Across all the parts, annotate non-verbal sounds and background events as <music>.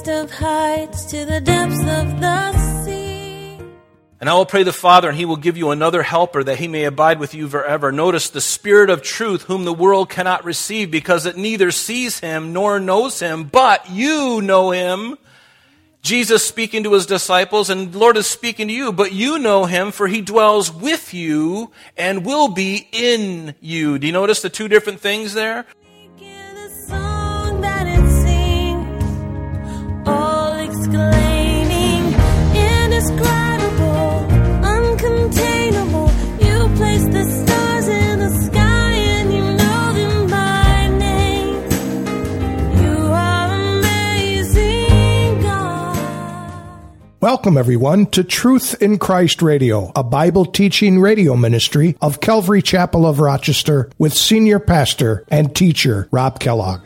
highest of heights to the depths of the sea. And I will pray the Father, and he will give you another helper that he may abide with you forever. Notice the Spirit of truth, whom the world cannot receive because it neither sees him nor knows him, but you know him. Jesus speaking to his disciples, and Lord is speaking to you, but you know him, for he dwells with you and will be in you. Do you notice the two different things there? Welcome, everyone, to Truth in Christ Radio, a Bible teaching radio ministry of Calvary Chapel of Rochester with senior pastor and teacher Rob Kellogg.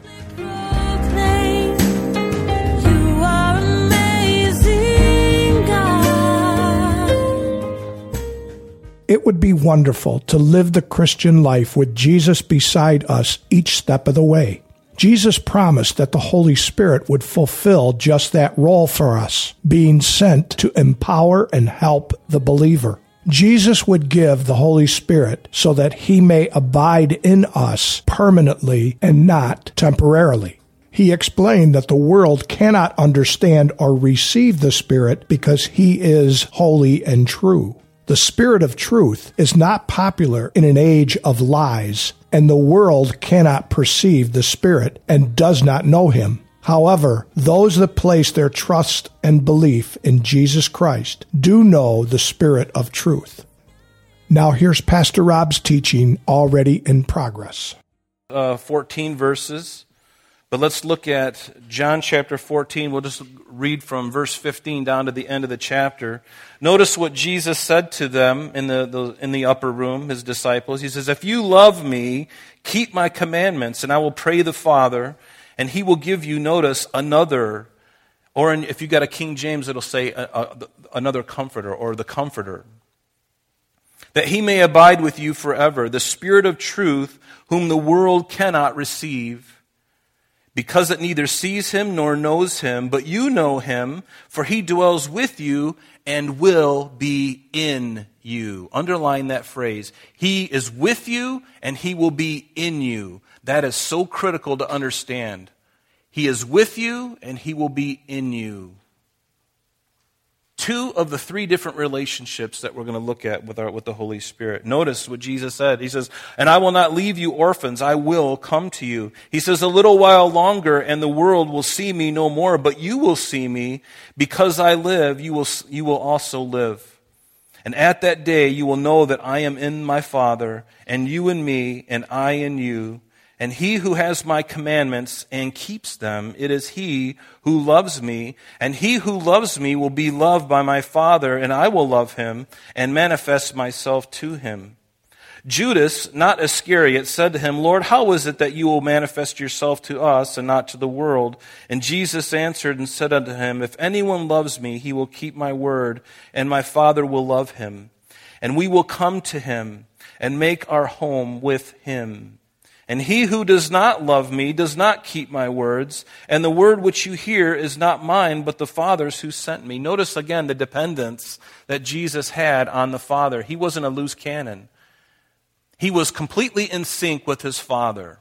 It would be wonderful to live the Christian life with Jesus beside us each step of the way. Jesus promised that the Holy Spirit would fulfill just that role for us, being sent to empower and help the believer. Jesus would give the Holy Spirit so that he may abide in us permanently and not temporarily. He explained that the world cannot understand or receive the Spirit because he is holy and true. The Spirit of truth is not popular in an age of lies, and the world cannot perceive the Spirit and does not know him. However, those that place their trust and belief in Jesus Christ do know the Spirit of truth. Now here's Pastor Rob's teaching already in progress. uh, 14 verses. But let's look at John chapter 14. We'll just read from verse 15 down to the end of the chapter. Notice what Jesus said to them in the, the, in the upper room, his disciples. He says, If you love me, keep my commandments, and I will pray the Father, and he will give you, notice, another. Or in, if you got a King James, it'll say uh, uh, another comforter or the comforter that he may abide with you forever, the Spirit of truth, whom the world cannot receive, because it neither sees him nor knows him, but you know him, for he dwells with you and will be in you. Underline that phrase. He is with you and he will be in you. That is so critical to understand. He is with you and he will be in you two of the three different relationships that we're going to look at with, our, with the Holy Spirit. Notice what Jesus said. He says, And I will not leave you orphans, I will come to you. He says, A little while longer, and the world will see me no more, but you will see me. Because I live, you will, you will also live. And at that day, you will know that I am in my Father, and you in me, and I in you. And he who has my commandments and keeps them, it is he who loves me. And he who loves me will be loved by my Father, and I will love him and manifest myself to him. Judas, not Iscariot, said to him, Lord, how is it that you will manifest yourself to us and not to the world? And Jesus answered and said unto him, If anyone loves me, he will keep my word, and my Father will love him. And we will come to him and make our home with him. And he who does not love me does not keep my words, and the word which you hear is not mine, but the Father's who sent me. Notice again the dependence that Jesus had on the Father. He wasn't a loose cannon, he was completely in sync with his Father.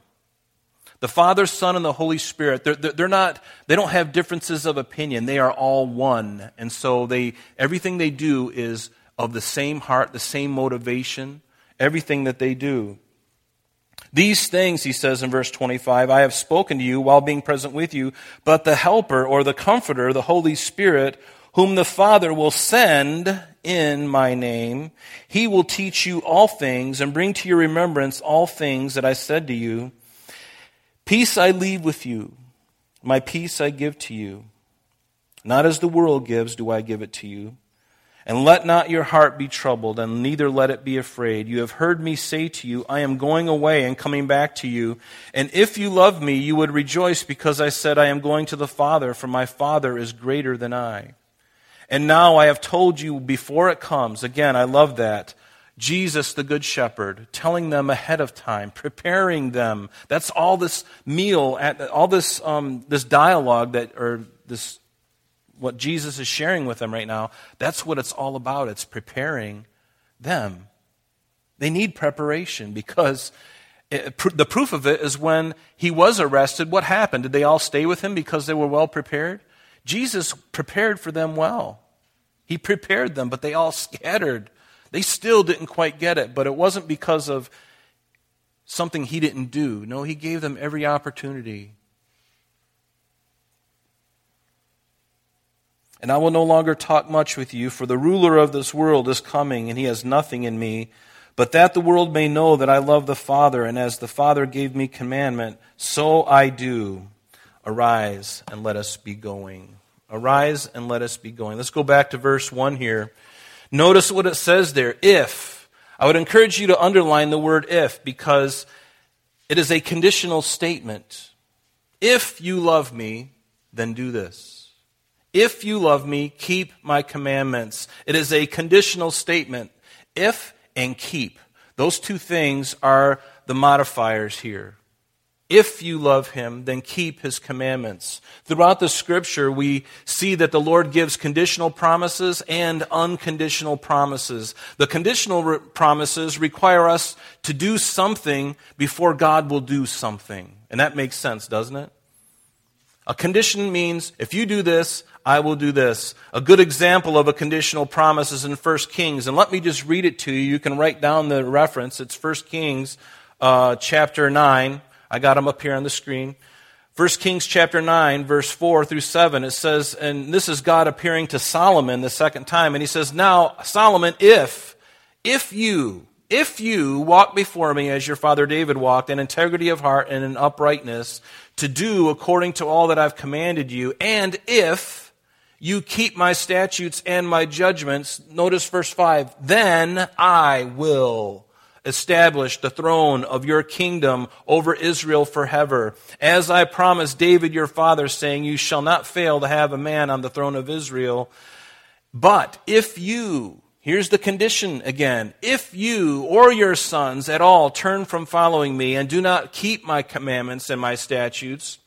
The Father, Son, and the Holy Spirit, they're, they're not, they don't have differences of opinion. They are all one. And so they, everything they do is of the same heart, the same motivation, everything that they do. These things, he says in verse 25, I have spoken to you while being present with you, but the Helper or the Comforter, the Holy Spirit, whom the Father will send in my name, he will teach you all things and bring to your remembrance all things that I said to you. Peace I leave with you, my peace I give to you. Not as the world gives, do I give it to you. And let not your heart be troubled, and neither let it be afraid. You have heard me say to you, I am going away and coming back to you. And if you love me, you would rejoice because I said, I am going to the Father, for my Father is greater than I. And now I have told you before it comes. Again, I love that. Jesus, the Good Shepherd, telling them ahead of time, preparing them. That's all this meal, all this, um, this dialogue that, or this what Jesus is sharing with them right now, that's what it's all about. It's preparing them. They need preparation because it, the proof of it is when he was arrested, what happened? Did they all stay with him because they were well prepared? Jesus prepared for them well. He prepared them, but they all scattered. They still didn't quite get it, but it wasn't because of something he didn't do. No, he gave them every opportunity. And I will no longer talk much with you, for the ruler of this world is coming, and he has nothing in me. But that the world may know that I love the Father, and as the Father gave me commandment, so I do. Arise and let us be going. Arise and let us be going. Let's go back to verse 1 here. Notice what it says there. If. I would encourage you to underline the word if because it is a conditional statement. If you love me, then do this. If you love me, keep my commandments. It is a conditional statement. If and keep. Those two things are the modifiers here. If you love him, then keep his commandments. Throughout the scripture, we see that the Lord gives conditional promises and unconditional promises. The conditional re- promises require us to do something before God will do something. And that makes sense, doesn't it? A condition means if you do this, I will do this. A good example of a conditional promise is in 1 Kings. And let me just read it to you. You can write down the reference. It's 1 Kings uh, chapter 9. I got them up here on the screen. 1 Kings chapter 9, verse 4 through 7, it says, and this is God appearing to Solomon the second time, and he says, Now, Solomon, if, if you, if you walk before me as your father David walked in integrity of heart and in uprightness, to do according to all that I've commanded you, and if you keep my statutes and my judgments, notice verse 5, then I will establish the throne of your kingdom over Israel forever. As I promised David your father, saying, You shall not fail to have a man on the throne of Israel. But if you, here's the condition again, if you or your sons at all turn from following me and do not keep my commandments and my statutes,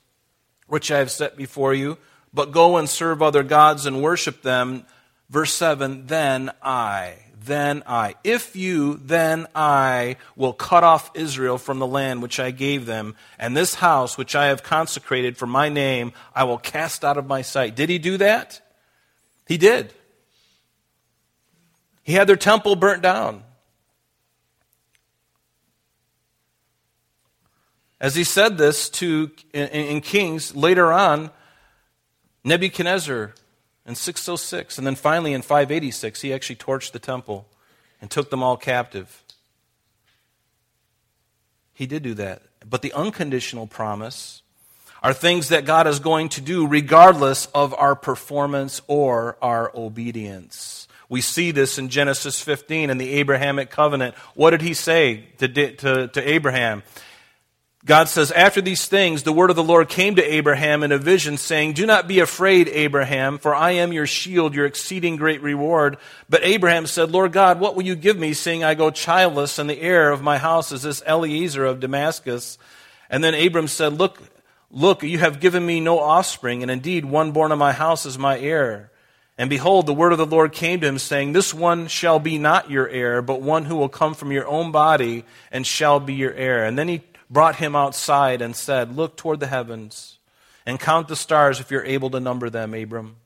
which I have set before you, but go and serve other gods and worship them. Verse 7 Then I, then I, if you, then I will cut off Israel from the land which I gave them, and this house which I have consecrated for my name, I will cast out of my sight. Did he do that? He did. He had their temple burnt down. As he said this to in, in Kings later on, Nebuchadnezzar in 606. And then finally in 586, he actually torched the temple and took them all captive. He did do that. But the unconditional promise are things that God is going to do regardless of our performance or our obedience. We see this in Genesis 15 in the Abrahamic covenant. What did he say to, to, to Abraham? God says, After these things, the word of the Lord came to Abraham in a vision, saying, Do not be afraid, Abraham, for I am your shield, your exceeding great reward. But Abraham said, Lord God, what will you give me, seeing I go childless, and the heir of my house is this Eliezer of Damascus? And then Abram said, Look, look, you have given me no offspring, and indeed one born of my house is my heir. And behold, the word of the Lord came to him, saying, This one shall be not your heir, but one who will come from your own body and shall be your heir. And then he brought him outside and said, Look toward the heavens and count the stars if you're able to number them, Abram.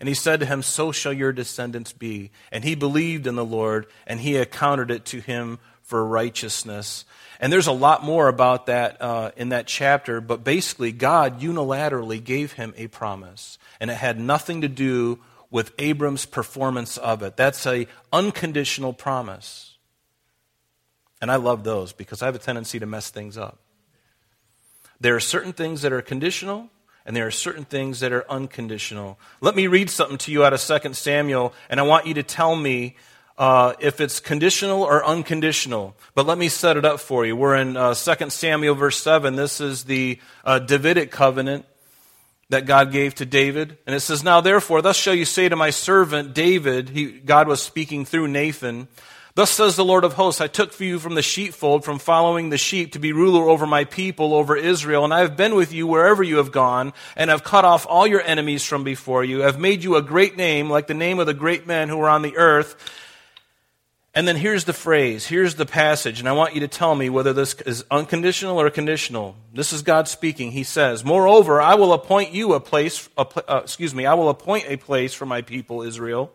And he said to him, So shall your descendants be. And he believed in the Lord, and he accounted it to him for righteousness. And there's a lot more about that uh, in that chapter, but basically, God unilaterally gave him a promise, and it had nothing to do with Abram's performance of it. That's a unconditional promise. And I love those because I have a tendency to mess things up. There are certain things that are conditional, and there are certain things that are unconditional. Let me read something to you out of 2 Samuel, and I want you to tell me uh, if it's conditional or unconditional. But let me set it up for you. We're in uh, 2 Samuel, verse 7. This is the uh, Davidic covenant that God gave to David. And it says, Now therefore, thus shall you say to my servant David, he, God was speaking through Nathan, Thus says the Lord of hosts, I took for you from the sheepfold, from following the sheep, to be ruler over my people, over Israel. And I have been with you wherever you have gone, and have cut off all your enemies from before you. I have made you a great name, like the name of the great men who are on the earth. And then here's the phrase, here's the passage, and I want you to tell me whether this is unconditional or conditional. This is God speaking. He says, Moreover, I will appoint you a place, a, uh, excuse me, I will appoint a place for my people Israel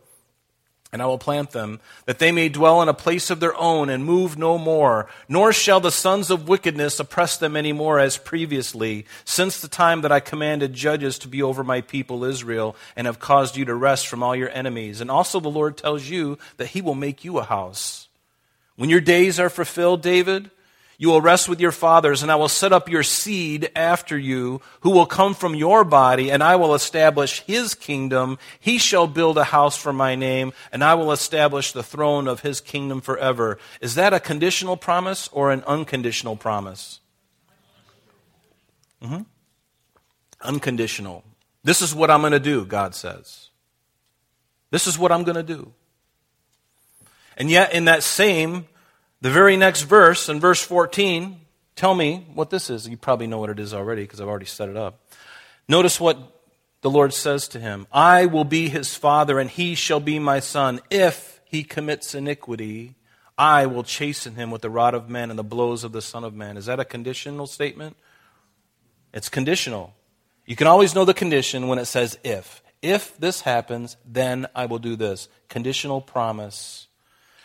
and I will plant them, that they may dwell in a place of their own and move no more. Nor shall the sons of wickedness oppress them any more as previously, since the time that I commanded judges to be over my people Israel, and have caused you to rest from all your enemies. And also the Lord tells you that he will make you a house. When your days are fulfilled, David, you will rest with your fathers, and I will set up your seed after you, who will come from your body, and I will establish his kingdom. He shall build a house for my name, and I will establish the throne of his kingdom forever. Is that a conditional promise or an unconditional promise? Mm-hmm. Unconditional. This is what I'm going to do, God says. This is what I'm going to do. And yet, in that same the very next verse, in verse 14, tell me what this is. You probably know what it is already because I've already set it up. Notice what the Lord says to him I will be his father, and he shall be my son. If he commits iniquity, I will chasten him with the rod of men and the blows of the Son of Man. Is that a conditional statement? It's conditional. You can always know the condition when it says if. If this happens, then I will do this. Conditional promise.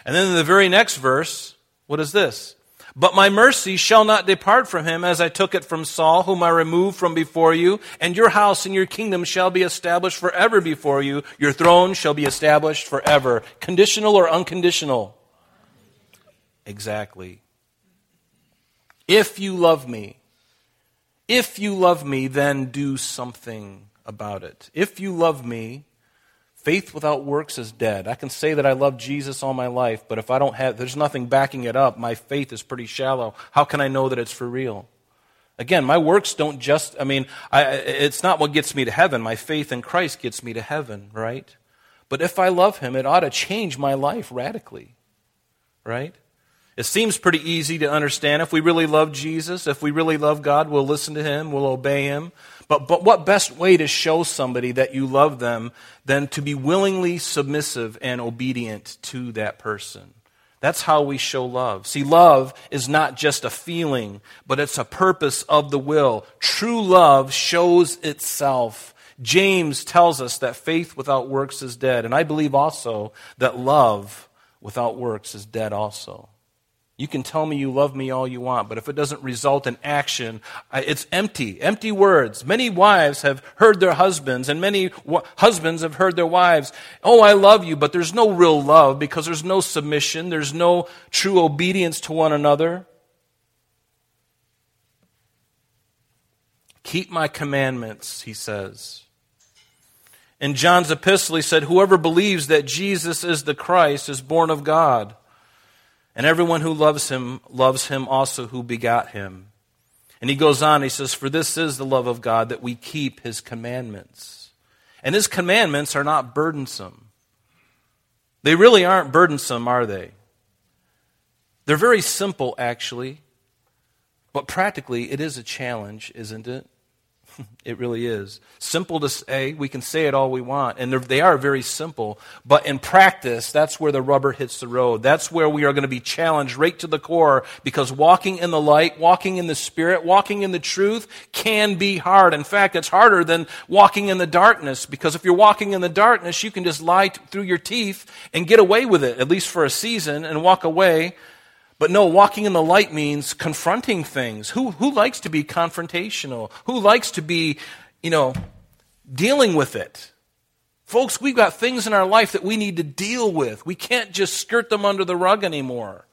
And then in the very next verse, what is this? But my mercy shall not depart from him as I took it from Saul, whom I removed from before you, and your house and your kingdom shall be established forever before you. Your throne shall be established forever. Conditional or unconditional? Exactly. If you love me, if you love me, then do something about it. If you love me, Faith without works is dead. I can say that I love Jesus all my life, but if I don't have, there's nothing backing it up, my faith is pretty shallow. How can I know that it's for real? Again, my works don't just, I mean, I, it's not what gets me to heaven. My faith in Christ gets me to heaven, right? But if I love Him, it ought to change my life radically, right? It seems pretty easy to understand. If we really love Jesus, if we really love God, we'll listen to Him, we'll obey Him. But, but what best way to show somebody that you love them than to be willingly submissive and obedient to that person? That's how we show love. See, love is not just a feeling, but it's a purpose of the will. True love shows itself. James tells us that faith without works is dead. And I believe also that love without works is dead also. You can tell me you love me all you want, but if it doesn't result in action, it's empty, empty words. Many wives have heard their husbands, and many husbands have heard their wives, Oh, I love you, but there's no real love because there's no submission, there's no true obedience to one another. Keep my commandments, he says. In John's epistle, he said, Whoever believes that Jesus is the Christ is born of God. And everyone who loves him loves him also who begot him. And he goes on, he says, For this is the love of God, that we keep his commandments. And his commandments are not burdensome. They really aren't burdensome, are they? They're very simple, actually. But practically, it is a challenge, isn't it? <laughs> It really is. Simple to say. We can say it all we want. And they are very simple. But in practice, that's where the rubber hits the road. That's where we are going to be challenged right to the core because walking in the light, walking in the Spirit, walking in the truth can be hard. In fact, it's harder than walking in the darkness because if you're walking in the darkness, you can just lie through your teeth and get away with it, at least for a season, and walk away but no, walking in the light means confronting things. Who, who likes to be confrontational? Who likes to be, you know, dealing with it? Folks, we've got things in our life that we need to deal with. We can't just skirt them under the rug anymore.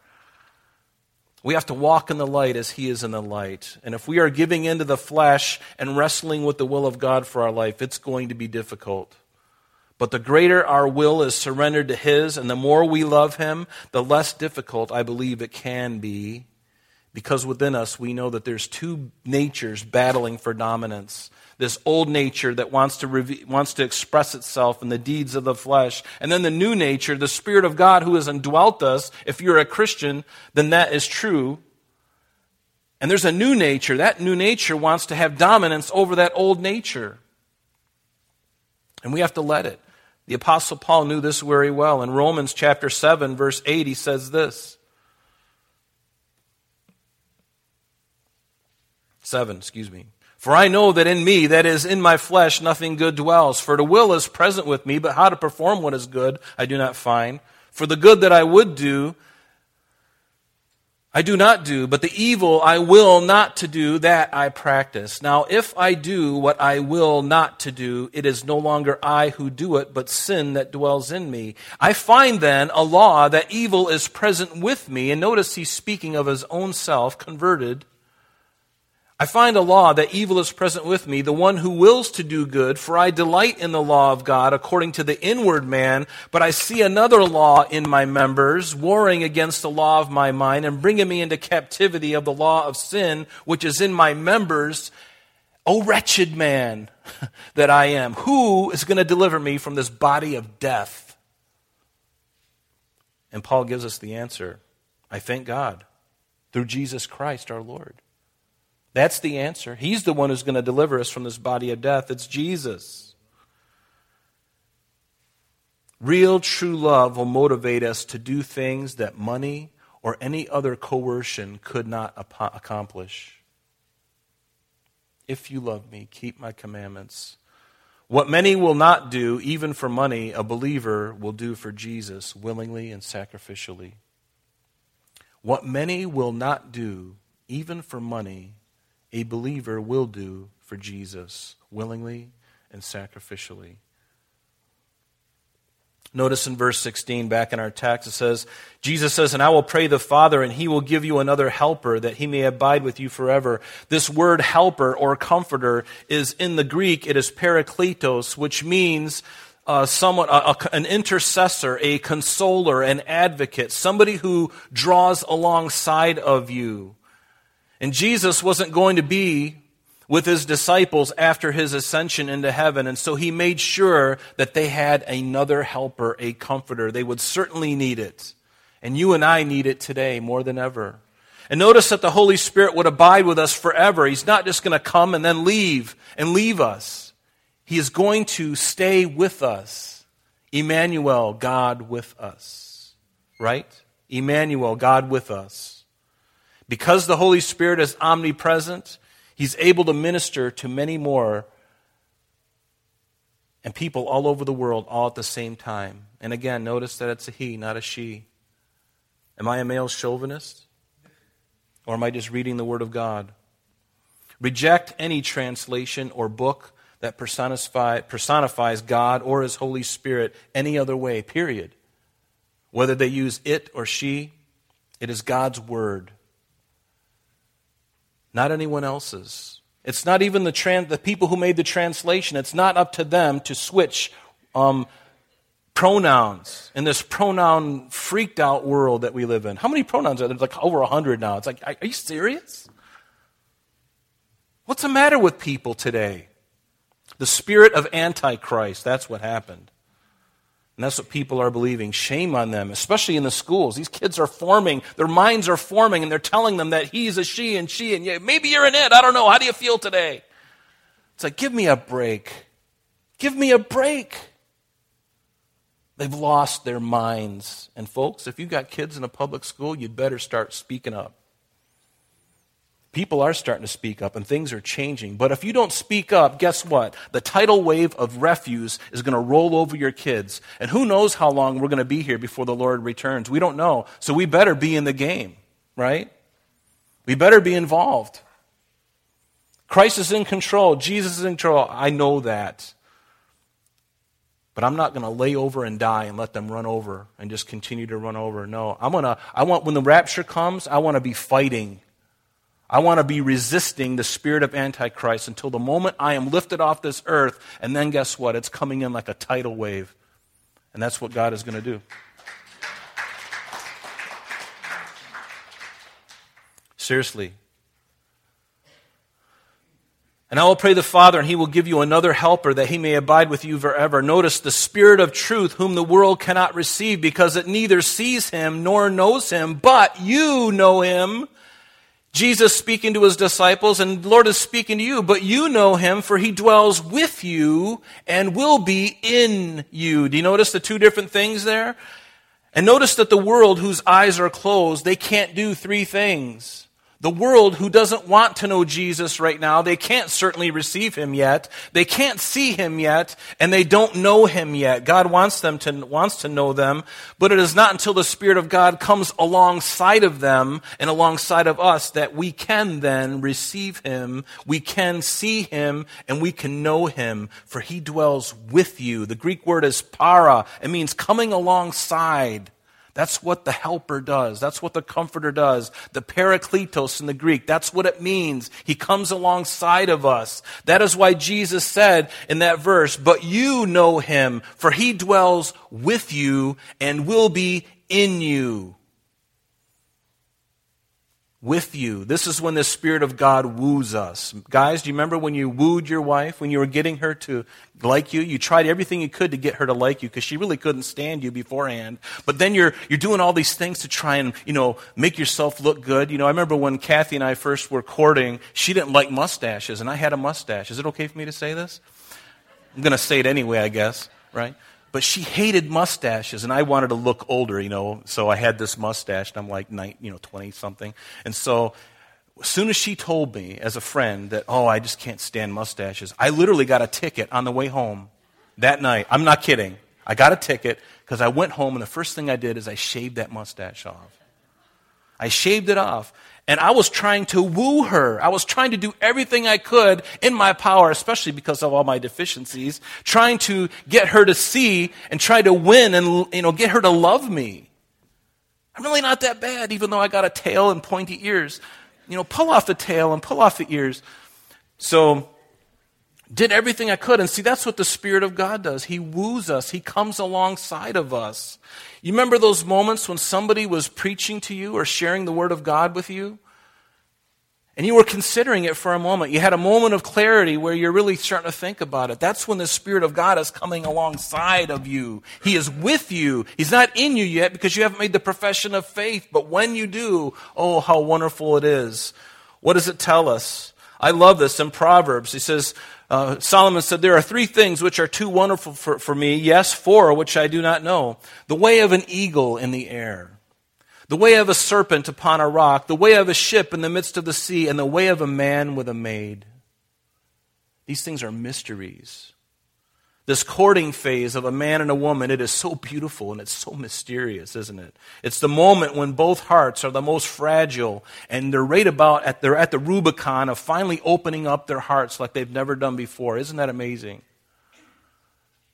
We have to walk in the light as He is in the light. And if we are giving into the flesh and wrestling with the will of God for our life, it's going to be difficult. But the greater our will is surrendered to His, and the more we love Him, the less difficult I believe it can be. Because within us, we know that there's two natures battling for dominance. this old nature that wants to, reve- wants to express itself in the deeds of the flesh. And then the new nature, the Spirit of God who has indwelt us. If you're a Christian, then that is true. And there's a new nature. That new nature wants to have dominance over that old nature. And we have to let it. The Apostle Paul knew this very well. In Romans chapter 7, verse 8, he says this 7, excuse me. For I know that in me, that is, in my flesh, nothing good dwells. For the will is present with me, but how to perform what is good I do not find. For the good that I would do, I do not do, but the evil I will not to do, that I practice. Now, if I do what I will not to do, it is no longer I who do it, but sin that dwells in me. I find then a law that evil is present with me, and notice he's speaking of his own self, converted I find a law that evil is present with me, the one who wills to do good, for I delight in the law of God according to the inward man, but I see another law in my members, warring against the law of my mind and bringing me into captivity of the law of sin, which is in my members. O wretched man <laughs> that I am, who is going to deliver me from this body of death? And Paul gives us the answer I thank God through Jesus Christ our Lord. That's the answer. He's the one who's going to deliver us from this body of death. It's Jesus. Real, true love will motivate us to do things that money or any other coercion could not accomplish. If you love me, keep my commandments. What many will not do, even for money, a believer will do for Jesus willingly and sacrificially. What many will not do, even for money, a believer will do for Jesus willingly and sacrificially. Notice in verse 16, back in our text, it says, Jesus says, And I will pray the Father, and he will give you another helper, that he may abide with you forever. This word helper or comforter is in the Greek, it is parakletos, which means uh, someone, an intercessor, a consoler, an advocate, somebody who draws alongside of you. And Jesus wasn't going to be with his disciples after his ascension into heaven. And so he made sure that they had another helper, a comforter. They would certainly need it. And you and I need it today more than ever. And notice that the Holy Spirit would abide with us forever. He's not just going to come and then leave and leave us. He is going to stay with us. Emmanuel, God with us. Right? Emmanuel, God with us. Because the Holy Spirit is omnipresent, He's able to minister to many more and people all over the world all at the same time. And again, notice that it's a he, not a she. Am I a male chauvinist? Or am I just reading the Word of God? Reject any translation or book that personifies God or His Holy Spirit any other way, period. Whether they use it or she, it is God's Word not anyone else's. It's not even the, the people who made the translation. It's not up to them to switch um, pronouns in this pronoun freaked out world that we live in. How many pronouns are there? There's like over 100 now. It's like, are you serious? What's the matter with people today? The spirit of Antichrist, that's what happened. And that's what people are believing. Shame on them, especially in the schools. These kids are forming, their minds are forming, and they're telling them that he's a she and she, and yeah, maybe you're an it. I don't know. How do you feel today? It's like, give me a break. Give me a break. They've lost their minds. And folks, if you've got kids in a public school, you'd better start speaking up. People are starting to speak up and things are changing. But if you don't speak up, guess what? The tidal wave of refuse is going to roll over your kids. And who knows how long we're going to be here before the Lord returns? We don't know. So we better be in the game, right? We better be involved. Christ is in control. Jesus is in control. I know that. But I'm not going to lay over and die and let them run over and just continue to run over. No, I'm going to, I want, when the rapture comes, I want to be fighting I want to be resisting the spirit of Antichrist until the moment I am lifted off this earth, and then guess what? It's coming in like a tidal wave. And that's what God is going to do. Seriously. And I will pray the Father, and he will give you another helper that he may abide with you forever. Notice the Spirit of truth, whom the world cannot receive because it neither sees him nor knows him, but you know him. Jesus speaking to his disciples, and the Lord is speaking to you, but you know him, for he dwells with you and will be in you. Do you notice the two different things there? And notice that the world whose eyes are closed, they can't do three things. The world who doesn't want to know Jesus right now, they can't certainly receive him yet. They can't see him yet, and they don't know him yet. God wants them to, wants to know them, but it is not until the Spirit of God comes alongside of them and alongside of us that we can then receive him, we can see him, and we can know him, for he dwells with you. The Greek word is para. It means coming alongside. That's what the helper does. That's what the comforter does. The parakletos in the Greek. That's what it means. He comes alongside of us. That is why Jesus said in that verse, but you know him, for he dwells with you and will be in you with you. This is when the Spirit of God woos us. Guys, do you remember when you wooed your wife, when you were getting her to like you? You tried everything you could to get her to like you because she really couldn't stand you beforehand. But then you're, you're doing all these things to try and, you know, make yourself look good. You know, I remember when Kathy and I first were courting, she didn't like mustaches and I had a mustache. Is it okay for me to say this? I'm going to say it anyway, I guess, right? But she hated mustaches and i wanted to look older you know so i had this mustache and i'm like nine, you know 20 something and so as soon as she told me as a friend that oh i just can't stand mustaches i literally got a ticket on the way home that night. I'm not kidding. I got a ticket because i went home and the first thing i did is i shaved that mustache off. I shaved it off and I was trying to woo her. I was trying to do everything I could in my power, especially because of all my deficiencies, trying to get her to see and try to win and, you know, get her to love me. I'm really not that bad, even though I got a tail and pointy ears. You know, pull off the tail and pull off the ears. So, did everything I could. And see, that's what the Spirit of God does. He woos us, He comes alongside of us. You remember those moments when somebody was preaching to you or sharing the Word of God with you? And you were considering it for a moment. You had a moment of clarity where you're really starting to think about it. That's when the Spirit of God is coming alongside of you. He is with you. He's not in you yet because you haven't made the profession of faith. But when you do, oh, how wonderful it is. What does it tell us? I love this in Proverbs. He says, uh, Solomon said, There are three things which are too wonderful for, for me, yes, four which I do not know. The way of an eagle in the air, the way of a serpent upon a rock, the way of a ship in the midst of the sea, and the way of a man with a maid. These things are mysteries this courting phase of a man and a woman, it is so beautiful and it's so mysterious, isn't it? It's the moment when both hearts are the most fragile and they're right about at they're at the Rubicon of finally opening up their hearts like they've never done before. Isn't that amazing?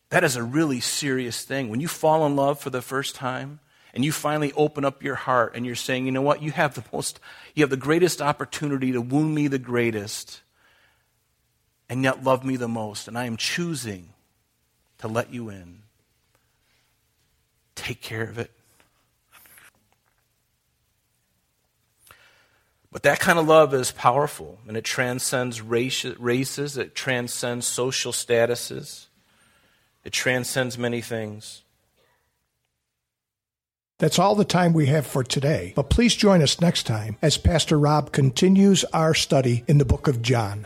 That is a really serious thing. When you fall in love for the first time and you finally open up your heart and you're saying, you know what, you have the most you have the greatest opportunity to wound me the greatest and yet love me the most. And I am choosing to let you in. Take care of it. But that kind of love is powerful, and it transcends races, it transcends social statuses, it transcends many things. That's all the time we have for today, but please join us next time as Pastor Rob continues our study in the book of John.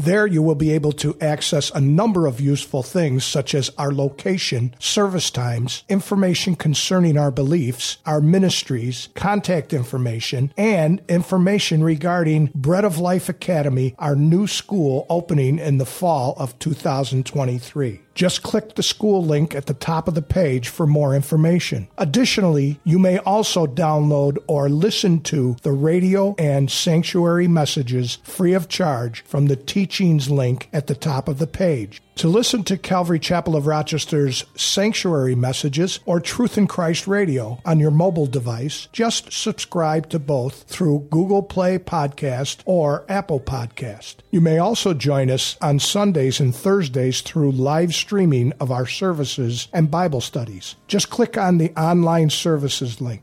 There you will be able to access a number of useful things such as our location, service times, information concerning our beliefs, our ministries, contact information, and information regarding Bread of Life Academy, our new school opening in the fall of 2023. Just click the school link at the top of the page for more information. Additionally, you may also download or listen to the radio and sanctuary messages free of charge from the teachings link at the top of the page. To listen to Calvary Chapel of Rochester's sanctuary messages or Truth in Christ Radio on your mobile device, just subscribe to both through Google Play Podcast or Apple Podcast. You may also join us on Sundays and Thursdays through live streaming of our services and Bible studies. Just click on the online services link.